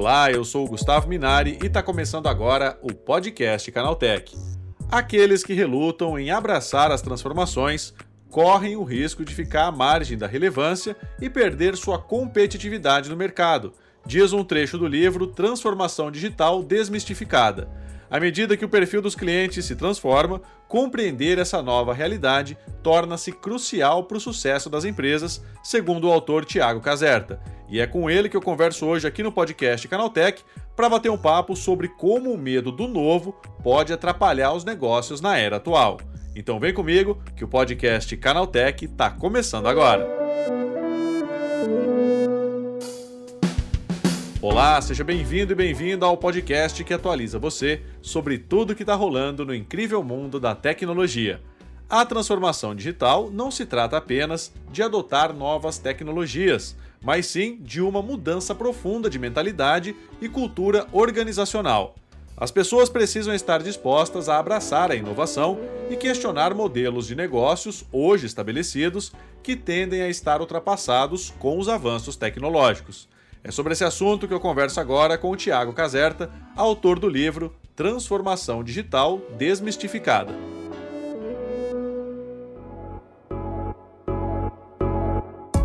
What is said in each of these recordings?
Olá, eu sou o Gustavo Minari e está começando agora o podcast Canaltech. Aqueles que relutam em abraçar as transformações correm o risco de ficar à margem da relevância e perder sua competitividade no mercado, diz um trecho do livro Transformação Digital Desmistificada à medida que o perfil dos clientes se transforma, compreender essa nova realidade torna-se crucial para o sucesso das empresas, segundo o autor Tiago Caserta. E é com ele que eu converso hoje aqui no podcast Canaltech para bater um papo sobre como o medo do novo pode atrapalhar os negócios na era atual. Então vem comigo que o podcast Canaltech está começando agora. Olá, seja bem-vindo e bem-vinda ao podcast que atualiza você sobre tudo que está rolando no incrível mundo da tecnologia. A transformação digital não se trata apenas de adotar novas tecnologias, mas sim de uma mudança profunda de mentalidade e cultura organizacional. As pessoas precisam estar dispostas a abraçar a inovação e questionar modelos de negócios hoje estabelecidos que tendem a estar ultrapassados com os avanços tecnológicos. É sobre esse assunto que eu converso agora com o Tiago Caserta, autor do livro Transformação Digital Desmistificada.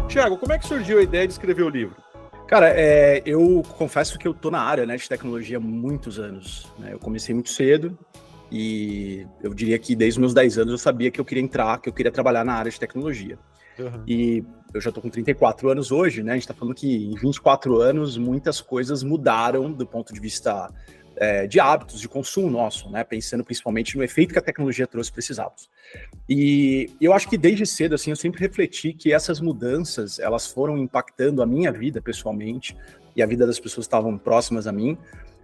Tiago, como é que surgiu a ideia de escrever o livro? Cara, é, eu confesso que eu tô na área né, de tecnologia há muitos anos. Né? Eu comecei muito cedo e eu diria que desde os meus 10 anos eu sabia que eu queria entrar, que eu queria trabalhar na área de tecnologia. Uhum. E eu já estou com 34 anos hoje, né? A gente está falando que em 24 anos muitas coisas mudaram do ponto de vista é, de hábitos de consumo nosso, né? Pensando principalmente no efeito que a tecnologia trouxe para esses hábitos. E eu acho que desde cedo, assim, eu sempre refleti que essas mudanças elas foram impactando a minha vida pessoalmente e a vida das pessoas que estavam próximas a mim,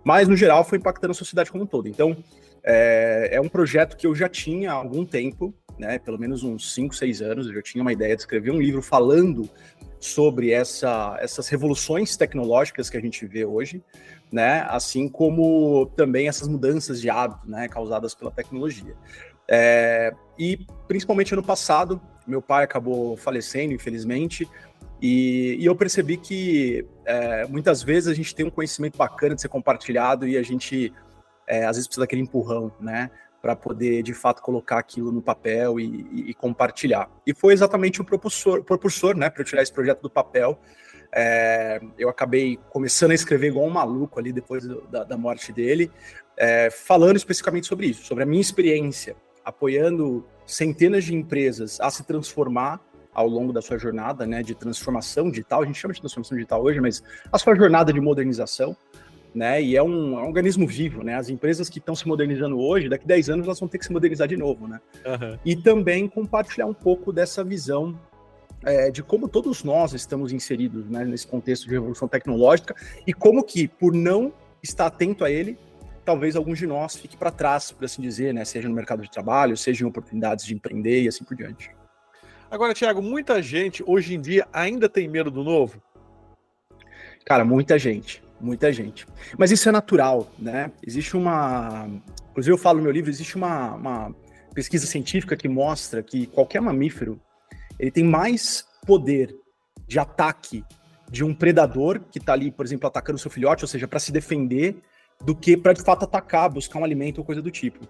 mas no geral foi impactando a sociedade como um todo. Então é, é um projeto que eu já tinha há algum tempo, né, pelo menos uns 5, 6 anos, eu já tinha uma ideia de escrever um livro falando sobre essa, essas revoluções tecnológicas que a gente vê hoje, né, assim como também essas mudanças de hábito né, causadas pela tecnologia. É, e principalmente ano passado, meu pai acabou falecendo, infelizmente, e, e eu percebi que é, muitas vezes a gente tem um conhecimento bacana de ser compartilhado e a gente é, às vezes precisa daquele empurrão, né? para poder de fato colocar aquilo no papel e, e, e compartilhar. E foi exatamente o propulsor, propulsor né, para eu tirar esse projeto do papel. É, eu acabei começando a escrever igual um maluco ali depois do, da, da, morte dele, é, falando especificamente sobre isso, sobre a minha experiência, apoiando centenas de empresas a se transformar ao longo da sua jornada né, de transformação digital. A gente chama de transformação digital hoje, mas a sua jornada de modernização né? E é um, é um, organismo vivo, né? As empresas que estão se modernizando hoje, daqui a 10 anos elas vão ter que se modernizar de novo, né? Uhum. E também compartilhar um pouco dessa visão é, de como todos nós estamos inseridos né, nesse contexto de revolução tecnológica e como que, por não estar atento a ele, talvez alguns de nós fique para trás, por assim dizer, né? Seja no mercado de trabalho, seja em oportunidades de empreender e assim por diante. Agora, Tiago, muita gente hoje em dia ainda tem medo do novo? Cara, muita gente muita gente. Mas isso é natural, né? Existe uma. Inclusive, eu falo no meu livro, existe uma, uma pesquisa científica que mostra que qualquer mamífero ele tem mais poder de ataque de um predador que está ali, por exemplo, atacando seu filhote, ou seja, para se defender, do que para de fato atacar, buscar um alimento ou coisa do tipo.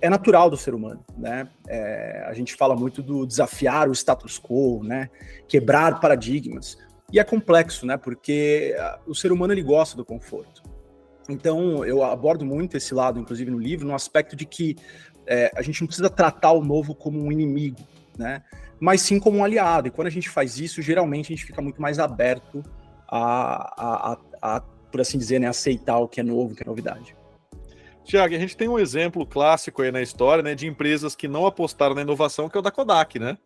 É natural do ser humano, né? É, a gente fala muito do desafiar o status quo, né? Quebrar paradigmas. E é complexo, né? Porque ah, o ser humano ele gosta do conforto. Então, eu abordo muito esse lado, inclusive no livro, no aspecto de que é, a gente não precisa tratar o novo como um inimigo, né? Mas sim como um aliado. E quando a gente faz isso, geralmente a gente fica muito mais aberto a, a, a, a por assim dizer, né, aceitar o que é novo, o que é novidade. Tiago, a gente tem um exemplo clássico aí na história, né, de empresas que não apostaram na inovação, que é o da Kodak, né?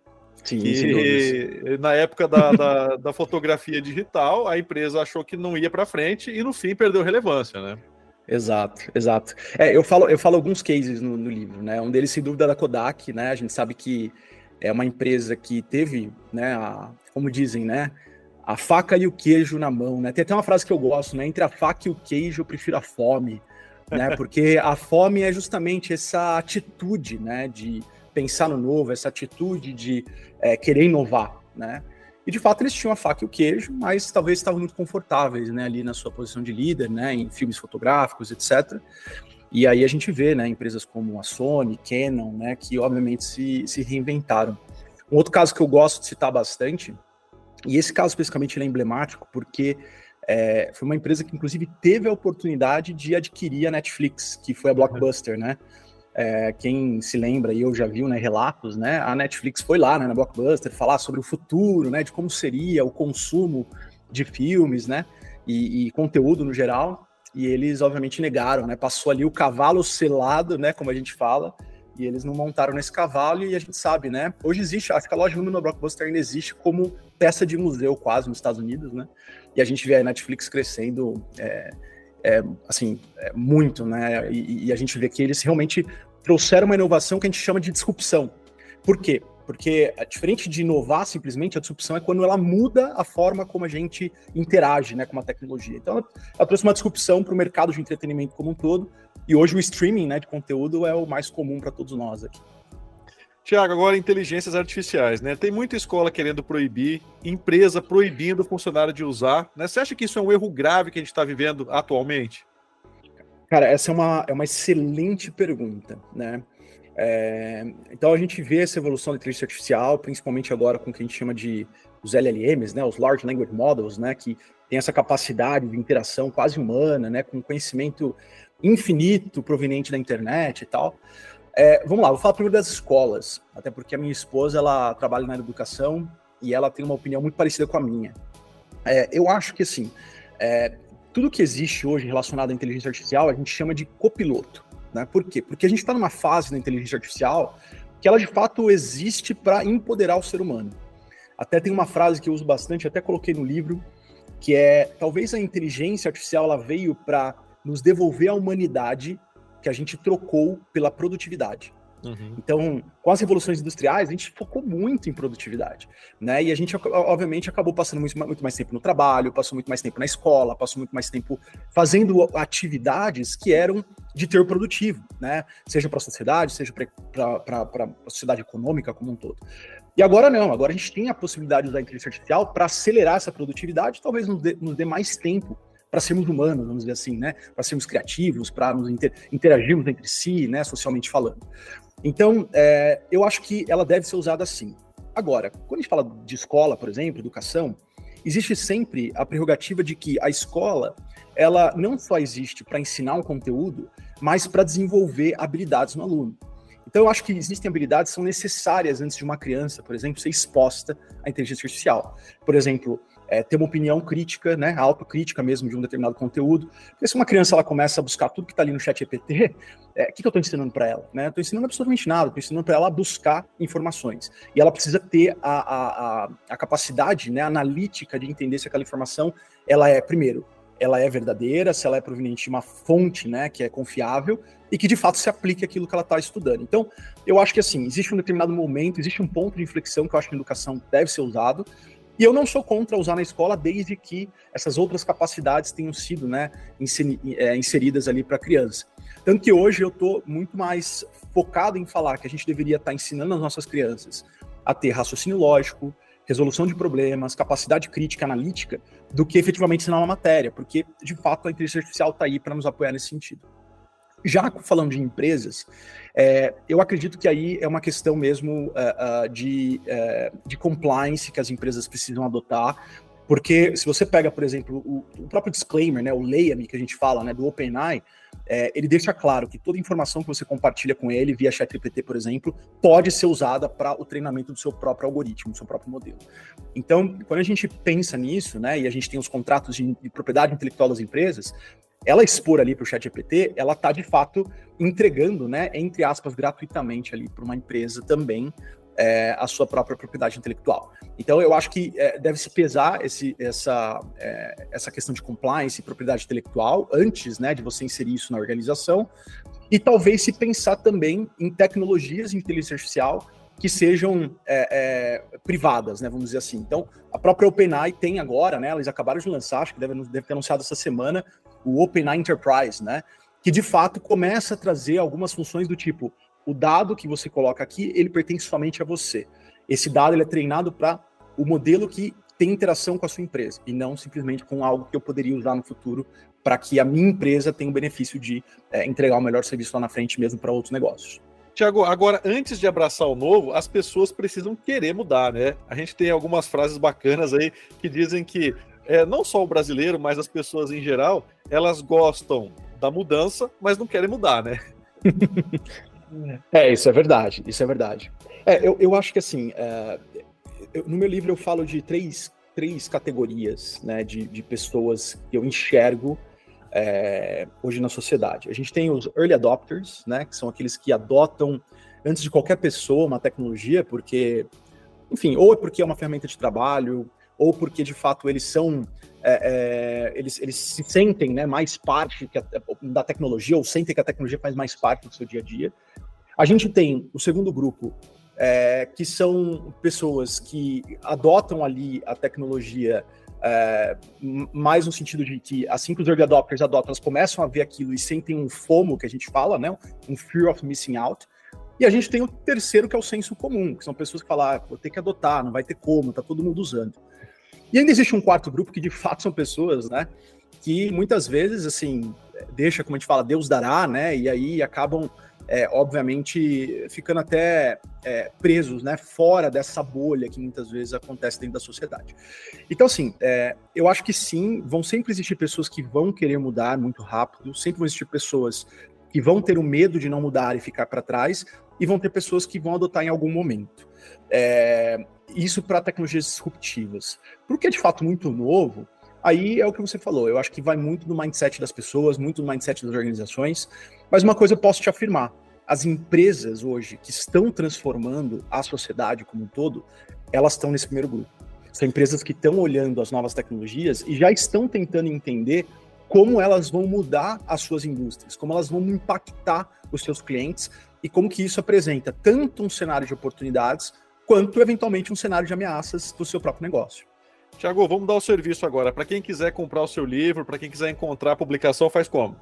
Sim, que na época da, da, da, fotografia digital, a empresa achou que não ia para frente e no fim perdeu relevância, né? Exato, exato. É, eu falo, eu falo alguns cases no, no, livro, né? Um deles, sem dúvida, é da Kodak, né? A gente sabe que é uma empresa que teve, né, a, como dizem, né? A faca e o queijo na mão, né? Tem até uma frase que eu gosto, né? Entre a faca e o queijo, eu prefiro a fome, né? Porque a fome é justamente essa atitude, né? De pensar no novo, essa atitude de é, querer inovar, né? E de fato eles tinham a faca e o queijo, mas talvez estavam muito confortáveis, né, ali na sua posição de líder, né, em filmes fotográficos, etc. E aí a gente vê, né, empresas como a Sony, Canon, né, que obviamente se, se reinventaram. Um outro caso que eu gosto de citar bastante, e esse caso especificamente é emblemático, porque é, foi uma empresa que inclusive teve a oportunidade de adquirir a Netflix, que foi a Blockbuster, né? É, quem se lembra e eu já viu né, relatos, né? A Netflix foi lá né, na Blockbuster falar sobre o futuro, né? De como seria o consumo de filmes, né? E, e, conteúdo no geral. E eles obviamente negaram, né? Passou ali o cavalo selado, né? Como a gente fala. E eles não montaram nesse cavalo e a gente sabe, né? Hoje existe, acho que a loja número na Blockbuster ainda existe como peça de museu quase nos Estados Unidos, né? E a gente vê a Netflix crescendo. É, é, assim, é muito, né? E, e, a gente vê que eles realmente trouxeram uma inovação que a gente chama de disrupção. Por quê? Porque, é diferente de inovar simplesmente, a disrupção é quando ela muda a forma como a gente interage né, com uma tecnologia. Então, ela, ela trouxe uma disrupção para o mercado de entretenimento como um todo, e hoje o streaming né, de conteúdo é o mais comum para todos nós aqui. Tiago, agora inteligências artificiais, né? Tem muita escola querendo proibir, empresa proibindo o funcionário de usar, né? Você acha que isso é um erro grave que a gente está vivendo atualmente? Cara, essa é uma, é uma excelente pergunta, né? É, então a gente vê essa evolução da inteligência artificial, principalmente agora com o que a gente chama de os LLMs, né? Os Large Language Models, né? Que tem essa capacidade de interação quase humana, né? Com conhecimento infinito proveniente da internet e tal. É, vamos lá, vou falar primeiro das escolas, até porque a minha esposa ela trabalha na educação e ela tem uma opinião muito parecida com a minha. É, eu acho que assim, é, tudo que existe hoje relacionado à inteligência artificial a gente chama de copiloto. Né? Por quê? Porque a gente está numa fase da inteligência artificial que ela de fato existe para empoderar o ser humano. Até tem uma frase que eu uso bastante, até coloquei no livro, que é talvez a inteligência artificial ela veio para nos devolver a humanidade que a gente trocou pela produtividade. Uhum. Então, com as revoluções industriais, a gente focou muito em produtividade, né? E a gente, obviamente, acabou passando muito, muito, mais tempo no trabalho, passou muito mais tempo na escola, passou muito mais tempo fazendo atividades que eram de ter produtivo, né? Seja para a sociedade, seja para a sociedade econômica como um todo. E agora não, agora a gente tem a possibilidade de usar a inteligência artificial para acelerar essa produtividade, talvez nos dê, nos dê mais tempo para sermos humanos, vamos dizer assim, né? Para sermos criativos, para nos inter interagirmos entre si, né? Socialmente falando. Então, é, eu acho que ela deve ser usada assim. Agora, quando a gente fala de escola, por exemplo, educação, existe sempre a prerrogativa de que a escola ela não só existe para ensinar um conteúdo, mas para desenvolver habilidades no aluno. Então, eu acho que existem habilidades que são necessárias antes de uma criança, por exemplo, ser exposta à inteligência artificial. Por exemplo, é, ter uma opinião crítica, né, autocrítica mesmo de um determinado conteúdo. Porque se uma criança ela começa a buscar tudo que está ali no chat EPT, é, o que, que eu estou ensinando para ela? Né? Estou ensinando absolutamente nada, estou ensinando para ela buscar informações. E ela precisa ter a, a, a, a capacidade né, analítica de entender se aquela informação ela é, primeiro, ela é verdadeira, se ela é proveniente de uma fonte né, que é confiável e que de fato se aplique aquilo que ela está estudando. Então, eu acho que assim, existe um determinado momento, existe um ponto de inflexão que eu acho que a educação deve ser usado, e eu não sou contra usar na escola desde que essas outras capacidades tenham sido né, é, inseridas ali para a criança. Tanto que hoje eu estou muito mais focado em falar que a gente deveria estar tá ensinando as nossas crianças a ter raciocínio lógico, resolução de problemas, capacidade crítica, analítica, do que efetivamente ensinar uma matéria, porque de fato a inteligência artificial está aí para nos apoiar nesse sentido. Já falando de empresas, é, eu acredito que aí é uma questão mesmo uh, uh, de, uh, de compliance que as empresas precisam adotar, porque se você pega, por exemplo, o, o próprio disclaimer, né, o leia-me que a gente fala, né, do OpenAI, é, ele deixa claro que toda informação que você compartilha com ele via ChatGPT, por exemplo, pode ser usada para o treinamento do seu próprio algoritmo, do seu próprio modelo. Então, quando a gente pensa nisso, né, e a gente tem os contratos de, de propriedade intelectual das empresas, ela expor ali para o chat GPT, ela está de fato entregando, né, entre aspas, gratuitamente ali para uma empresa também é, a sua própria propriedade intelectual. Então eu acho que é, deve se pesar esse, essa, é, essa questão de compliance e propriedade intelectual antes né, de você inserir isso na organização, e talvez se pensar também em tecnologias de inteligência artificial que sejam é, é, privadas, né? Vamos dizer assim. Então, a própria OpenAI tem agora, né? Eles acabaram de lançar, acho que deve, deve ter anunciado essa semana, o OpenAI Enterprise, né? Que de fato começa a trazer algumas funções do tipo: o dado que você coloca aqui, ele pertence somente a você. Esse dado ele é treinado para o modelo que tem interação com a sua empresa e não simplesmente com algo que eu poderia usar no futuro para que a minha empresa tenha o benefício de é, entregar o melhor serviço lá na frente mesmo para outros negócios. Tiago, agora, antes de abraçar o novo, as pessoas precisam querer mudar, né? A gente tem algumas frases bacanas aí que dizem que é, não só o brasileiro, mas as pessoas em geral, elas gostam da mudança, mas não querem mudar, né? é, isso é verdade, isso é verdade. É, eu, eu acho que assim, é, eu, no meu livro eu falo de três, três categorias né, de, de pessoas que eu enxergo é, hoje na sociedade. A gente tem os early adopters, né, que são aqueles que adotam antes de qualquer pessoa uma tecnologia, porque, enfim, ou é porque é uma ferramenta de trabalho, ou porque de fato eles são é, é, eles, eles se sentem né, mais parte da tecnologia, ou sentem que a tecnologia faz mais parte do seu dia a dia. A gente tem o segundo grupo, é, que são pessoas que adotam ali a tecnologia é, mais no sentido de que, assim que os early adopters adotam, elas começam a ver aquilo e sentem um FOMO, que a gente fala, né? Um fear of missing out. E a gente tem o terceiro, que é o senso comum, que são pessoas que falam, ah, vou ter que adotar, não vai ter como, tá todo mundo usando. E ainda existe um quarto grupo que, de fato, são pessoas, né? Que muitas vezes, assim, deixa, como a gente fala, Deus dará, né? E aí acabam é, obviamente, ficando até é, presos, né, fora dessa bolha que muitas vezes acontece dentro da sociedade. Então, assim, é, eu acho que sim, vão sempre existir pessoas que vão querer mudar muito rápido, sempre vão existir pessoas que vão ter o medo de não mudar e ficar para trás, e vão ter pessoas que vão adotar em algum momento. É, isso para tecnologias disruptivas. Porque é de fato muito novo, aí é o que você falou. Eu acho que vai muito do mindset das pessoas, muito do mindset das organizações. Mas uma coisa eu posso te afirmar: as empresas hoje que estão transformando a sociedade como um todo, elas estão nesse primeiro grupo. São empresas que estão olhando as novas tecnologias e já estão tentando entender como elas vão mudar as suas indústrias, como elas vão impactar os seus clientes e como que isso apresenta tanto um cenário de oportunidades quanto eventualmente um cenário de ameaças do seu próprio negócio. Tiago, vamos dar o serviço agora. Para quem quiser comprar o seu livro, para quem quiser encontrar a publicação, faz como?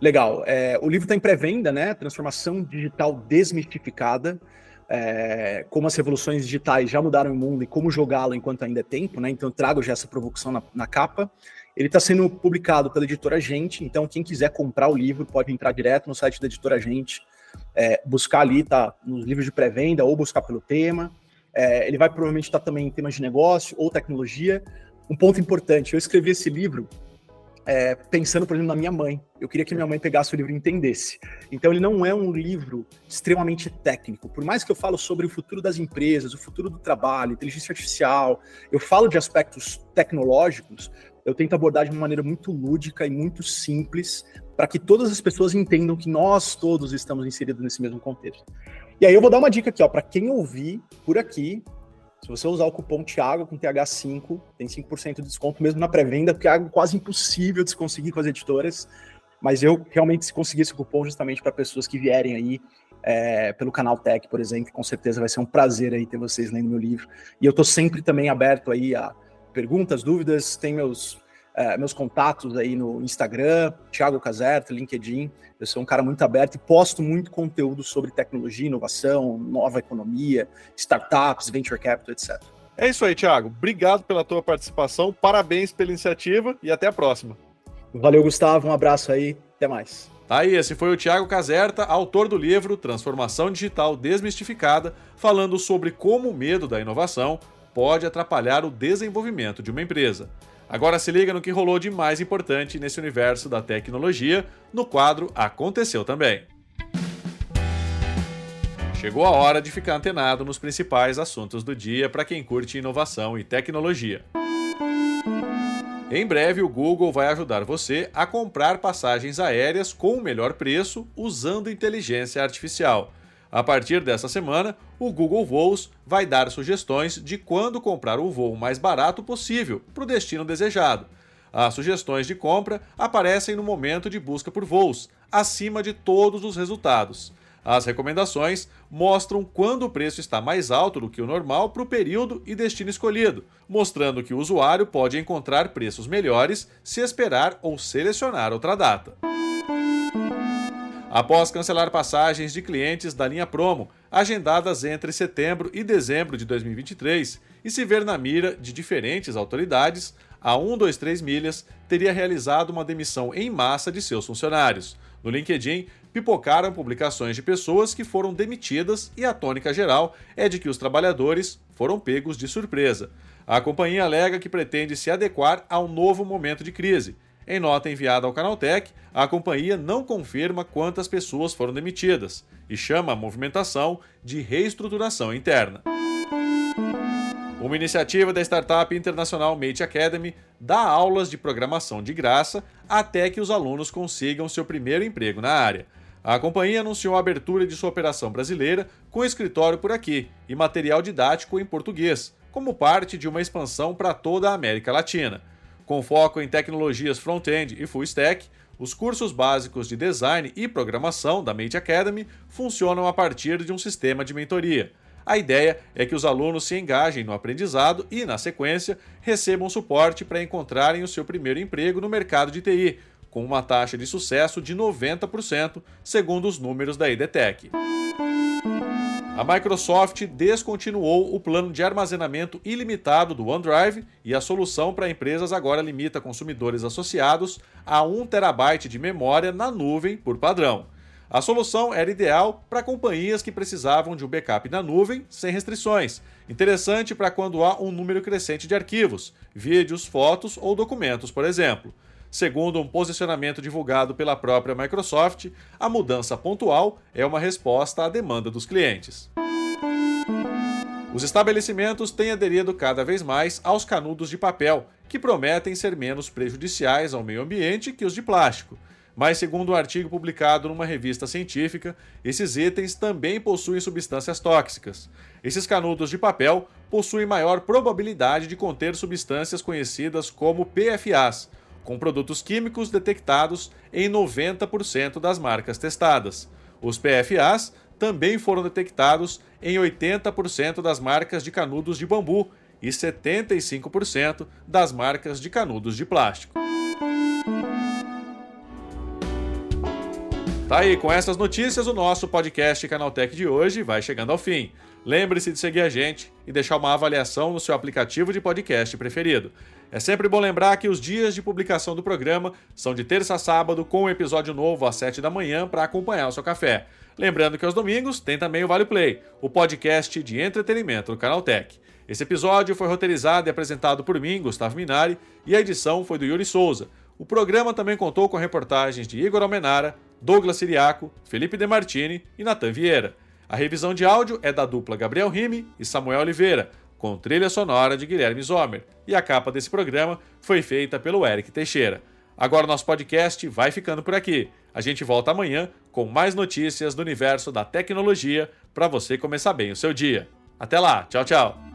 Legal. É, o livro está em pré-venda, né? Transformação digital desmistificada. É, como as revoluções digitais já mudaram o mundo e como jogá-lo enquanto ainda é tempo, né? Então eu trago já essa provocação na, na capa. Ele está sendo publicado pela editora Gente, então quem quiser comprar o livro pode entrar direto no site da editora Gente, é, buscar ali, tá nos livros de pré-venda ou buscar pelo tema. É, ele vai provavelmente estar tá também em temas de negócio ou tecnologia. Um ponto importante, eu escrevi esse livro é, pensando, por exemplo, na minha mãe. Eu queria que minha mãe pegasse o livro e entendesse. Então, ele não é um livro extremamente técnico. Por mais que eu falo sobre o futuro das empresas, o futuro do trabalho, inteligência artificial, eu falo de aspectos tecnológicos, eu tento abordar de uma maneira muito lúdica e muito simples para que todas as pessoas entendam que nós todos estamos inseridos nesse mesmo contexto. E aí eu vou dar uma dica aqui, ó, para quem ouvir por aqui, se você usar o cupom Thiago com TH5, tem 5% de desconto mesmo na pré-venda, porque é algo quase impossível de se conseguir com as editoras. Mas eu realmente consegui esse cupom justamente para pessoas que vierem aí é, pelo canal Tech, por exemplo. Com certeza vai ser um prazer aí ter vocês lendo meu livro. E eu estou sempre também aberto aí a perguntas, dúvidas. Tem meus é, meus contatos aí no Instagram, Thiago Caserta, LinkedIn. Eu sou um cara muito aberto e posto muito conteúdo sobre tecnologia, inovação, nova economia, startups, venture capital, etc. É isso aí, Thiago. Obrigado pela tua participação, parabéns pela iniciativa e até a próxima. Valeu, Gustavo. Um abraço aí. Até mais. Tá aí, esse foi o Thiago Caserta, autor do livro Transformação Digital Desmistificada, falando sobre como o medo da inovação pode atrapalhar o desenvolvimento de uma empresa. Agora se liga no que rolou de mais importante nesse universo da tecnologia no quadro Aconteceu Também. Chegou a hora de ficar antenado nos principais assuntos do dia para quem curte inovação e tecnologia. Em breve, o Google vai ajudar você a comprar passagens aéreas com o melhor preço usando inteligência artificial. A partir dessa semana, o Google Voos vai dar sugestões de quando comprar o voo mais barato possível para o destino desejado. As sugestões de compra aparecem no momento de busca por voos, acima de todos os resultados. As recomendações mostram quando o preço está mais alto do que o normal para o período e destino escolhido, mostrando que o usuário pode encontrar preços melhores se esperar ou selecionar outra data. Após cancelar passagens de clientes da linha Promo, agendadas entre setembro e dezembro de 2023, e se ver na mira de diferentes autoridades, a 123 Milhas teria realizado uma demissão em massa de seus funcionários. No LinkedIn, pipocaram publicações de pessoas que foram demitidas e a tônica geral é de que os trabalhadores foram pegos de surpresa. A companhia alega que pretende se adequar a um novo momento de crise em nota enviada ao Canaltech, a companhia não confirma quantas pessoas foram demitidas e chama a movimentação de reestruturação interna. Uma iniciativa da startup internacional Mate Academy dá aulas de programação de graça até que os alunos consigam seu primeiro emprego na área. A companhia anunciou a abertura de sua operação brasileira com escritório por aqui e material didático em português, como parte de uma expansão para toda a América Latina. Com foco em tecnologias front-end e full stack, os cursos básicos de design e programação da Mate Academy funcionam a partir de um sistema de mentoria. A ideia é que os alunos se engajem no aprendizado e, na sequência, recebam suporte para encontrarem o seu primeiro emprego no mercado de TI, com uma taxa de sucesso de 90%, segundo os números da IDTech. A Microsoft descontinuou o plano de armazenamento ilimitado do OneDrive e a solução para empresas agora limita consumidores associados a 1 terabyte de memória na nuvem por padrão. A solução era ideal para companhias que precisavam de um backup na nuvem sem restrições, interessante para quando há um número crescente de arquivos, vídeos, fotos ou documentos, por exemplo. Segundo um posicionamento divulgado pela própria Microsoft, a mudança pontual é uma resposta à demanda dos clientes. Os estabelecimentos têm aderido cada vez mais aos canudos de papel, que prometem ser menos prejudiciais ao meio ambiente que os de plástico. Mas, segundo um artigo publicado numa revista científica, esses itens também possuem substâncias tóxicas. Esses canudos de papel possuem maior probabilidade de conter substâncias conhecidas como PFAs, com produtos químicos detectados em 90% das marcas testadas. Os PFAs também foram detectados em 80% das marcas de canudos de bambu e 75% das marcas de canudos de plástico. Tá aí, com essas notícias, o nosso podcast Canaltech de hoje vai chegando ao fim. Lembre-se de seguir a gente e deixar uma avaliação no seu aplicativo de podcast preferido. É sempre bom lembrar que os dias de publicação do programa são de terça a sábado, com um episódio novo às 7 da manhã para acompanhar o seu café. Lembrando que aos domingos tem também o Vale Play, o podcast de entretenimento do Canaltech. Esse episódio foi roteirizado e apresentado por mim, Gustavo Minari, e a edição foi do Yuri Souza. O programa também contou com reportagens de Igor Almenara, Douglas Siriaco, Felipe Demartini e Natan Vieira. A revisão de áudio é da dupla Gabriel Rime e Samuel Oliveira, com trilha sonora de Guilherme Zomer, e a capa desse programa foi feita pelo Eric Teixeira. Agora nosso podcast vai ficando por aqui. A gente volta amanhã com mais notícias do universo da tecnologia para você começar bem o seu dia. Até lá, tchau, tchau.